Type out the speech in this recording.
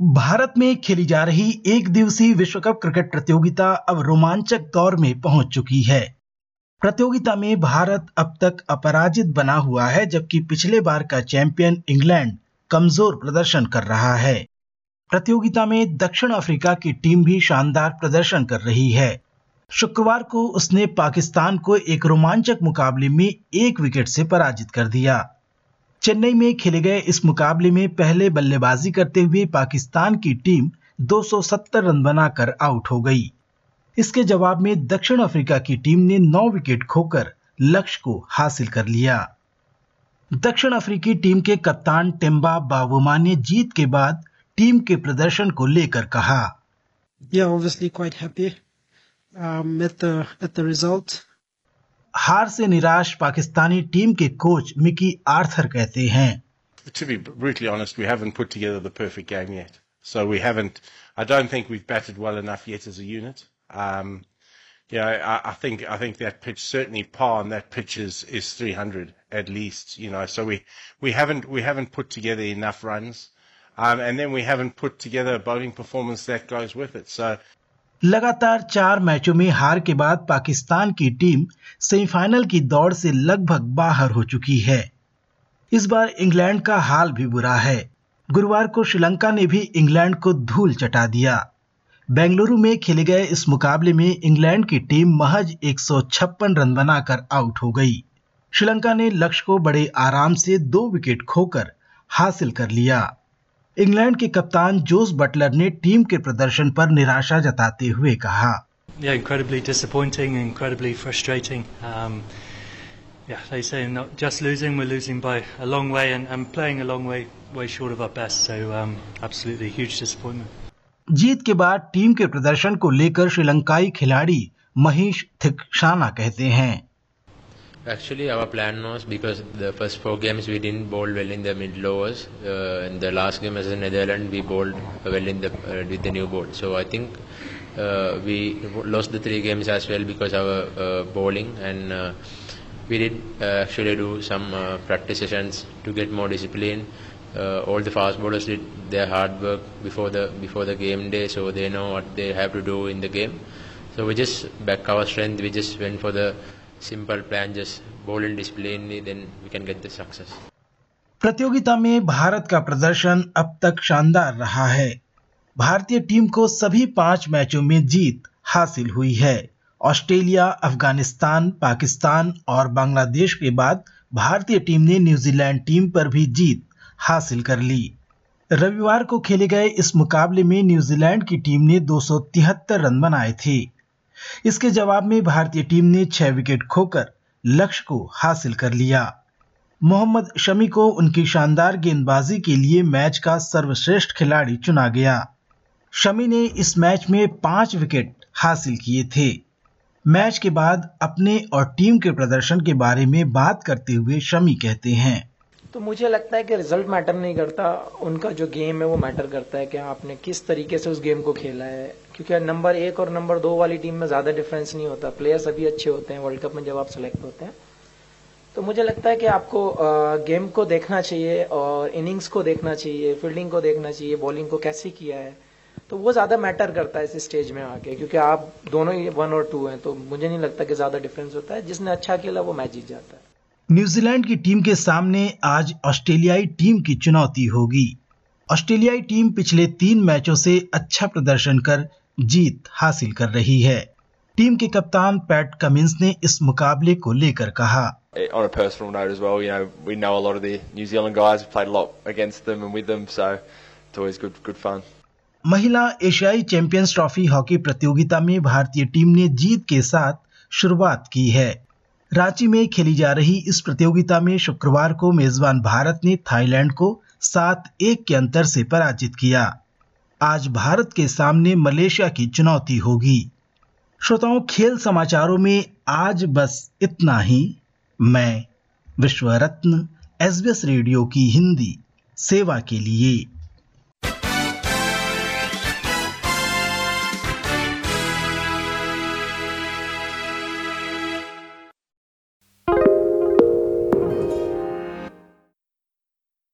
भारत में खेली जा रही एक दिवसीय विश्व कप क्रिकेट प्रतियोगिता अब रोमांचक दौर में पहुँच चुकी है। प्रतियोगिता में भारत अब तक अपराजित बना हुआ है, जबकि पिछले बार का चैंपियन इंग्लैंड कमज़ोर प्रदर्शन कर रहा है। प्रतियोगिता में दक्षिण अफ्रीका की टीम भी शानदार प्रदर्शन कर रही है। शुक्रवार को उसने पाकिस्तान को एक रोमांचक मुकाबले में एक विकेट से पराजित कर दिया। चेन्नई में खेले गए इस मुकाबले में पहले बल्लेबाजी करते हुए पाकिस्तान की टीम 270 रन बनाकर आउट हो गई। इसके जवाब में दक्षिण अफ्रीका की टीम ने 9 विकेट खोकर लक्ष्य को हासिल कर लिया। दक्षिण अफ्रीकी टीम के कप्तान टेम्बा बावुमा ने जीत के बाद टीम के प्रदर्शन को लेकर कहा। Yeah, obviously quite happy um, at the at the result. हार से निराश पाकिस्तानी टीम के कोच मिकी आर्थर कहते हैं To be brutally honest, we haven't put together the perfect game yet. So we haven't. I don't think we've batted well enough yet as a unit. Um, yeah, I, I think I think that pitch certainly par on that pitch is, is 300 at least. You know, so we we haven't we haven't put together enough runs, um, and then we haven't put together a bowling performance that goes with it. So लगातार चार मैचों में हार के बाद पाकिस्तान की team semifinal की दौड़ से लगभग बाहर हो चुकी है। इस बार इंग्लैंड का हाल भी बुरा है। गुरुवार को श्रीलंका ने भी इंग्लैंड को धूल चटा दिया। बेंगलुरु में खेले गए इस मुकाबले में इंग्लैंड की टीम महज एक सौ छप्पन रन बनाकर आउट हो गई। श्रीलंका ने लक्ष्य को बड़े आराम से दो विकेट खोकर हासिल कर लिया। इंग्लैंड के कप्तान जोस बटलर ने टीम के प्रदर्शन पर निराशा जताते हुए कहा Yeah, incredibly disappointing, incredibly frustrating. Um, yeah, they say not just losing, we're losing by a long way and, and playing a long way, way short of our best. So, um, absolutely huge disappointment. जीत के बाद team के प्रदर्शन को लेकर श्रीलंकाई खिलाड़ी महेश थिकशाना कहते हैं Actually, our plan was because the first four games we didn't bowl well in the mid lowers. Uh, in the last game as a Netherlands, we bowled well in the uh, with the new ball. So I think uh, we lost the three games as well because our uh, bowling and uh, we did uh, actually do some uh, practice sessions to get more discipline. All the fast bowlers did their hard work before the before the game day, so they know what they have to do in the game. So we just back our strength. We just went for the simple plan, just bowl and discipline, then we can get the success. प्रतियोगिता में भारत का प्रदर्शन अब तक शानदार रहा है। भारतीय टीम को सभी पाँच मैचों में जीत हासिल हुई है। ऑस्ट्रेलिया अफ़गानिस्तान पाकिस्तान और बांग्लादेश के बाद भारतीय टीम ने न्यूजीलैंड टीम पर भी जीत हासिल कर ली। रविवार को खेले गए इस मुकाबले में न्यूजीलैंड की टीम ने 273 रन बनाए थे। इसके जवाब में भारतीय टीम ने छह विकेट खोकर लक्ष्य को हासिल कर लिया। मोहम्मद शमी को उनकी शानदार गेंदबाजी के लिए मैच का सर्वश्रेष्ठ खिलाड़ी चुना गया। शमी ने इस मैच में पाँच विकेट हासिल किए थे। मैच के बाद अपने और टीम के प्रदर्शन के बारे में बात करते हुए शमी कहते हैं तो मुझे लगता है कि रिज़ल्ट मैटर नहीं करता। उनका जो गेम है वो मैटर करता है कि आपने किस तरीके से उस गेम को खेला है। क्योंकि नंबर एक और नंबर दो वाली टीम में ज़्यादा डिफरेंस नहीं होता। प्लेयर्स अभी अच्छे होते हैं वर्ल्ड कप में जब आप सेलेक्ट होते हैं। तो मुझे लगता है कि आपको गेम को देखना चाहिए और इनिंग्स को देखना चाहिए फील्डिंग को देखना चाहिए बॉलिंग को कैसे किया है। तो वो ज़्यादा मैटर करता है इस स्टेज में आके। क्योंकि आप दोनों ही वन और टू हैं तो मुझे नहीं लगता कि ज़्यादा डिफरेंस होता है। जिसने अच्छा खेला, वो मैच जीत जाता है। न्यूजीलैंड की टीम के सामने आज ऑस्ट्रेलियाई टीम की चुनौती होगी ऑस्ट्रेलियाई टीम पिछले तीन मैचों से अच्छा प्रदर्शन कर जीत हासिल कर रही है टीम के कप्तान पैट कमिंस ने इस मुकाबले को लेकर कहा On a personal note as well, you know, we know a lot of the New Zealand guys. We've played a lot against them and with them, so it's always good, good fun. महिला एशियाई champions trophy hockey प्रतियोगिता में भारतीय team ने जीत के साथ शुरुआत की है रांची में खेली जा रही इस प्रतियोगिता में शुक्रवार को मेजबान भारत ने थाईलैंड को सात एक के अंतर से पराजित किया। आज भारत के सामने मलेशिया की चुनौती होगी। श्रोताओं, खेल समाचारों में आज बस इतना ही। मैं विश्व रत्न एसबीएस रेडियो की हिंदी, सेवा के लिए।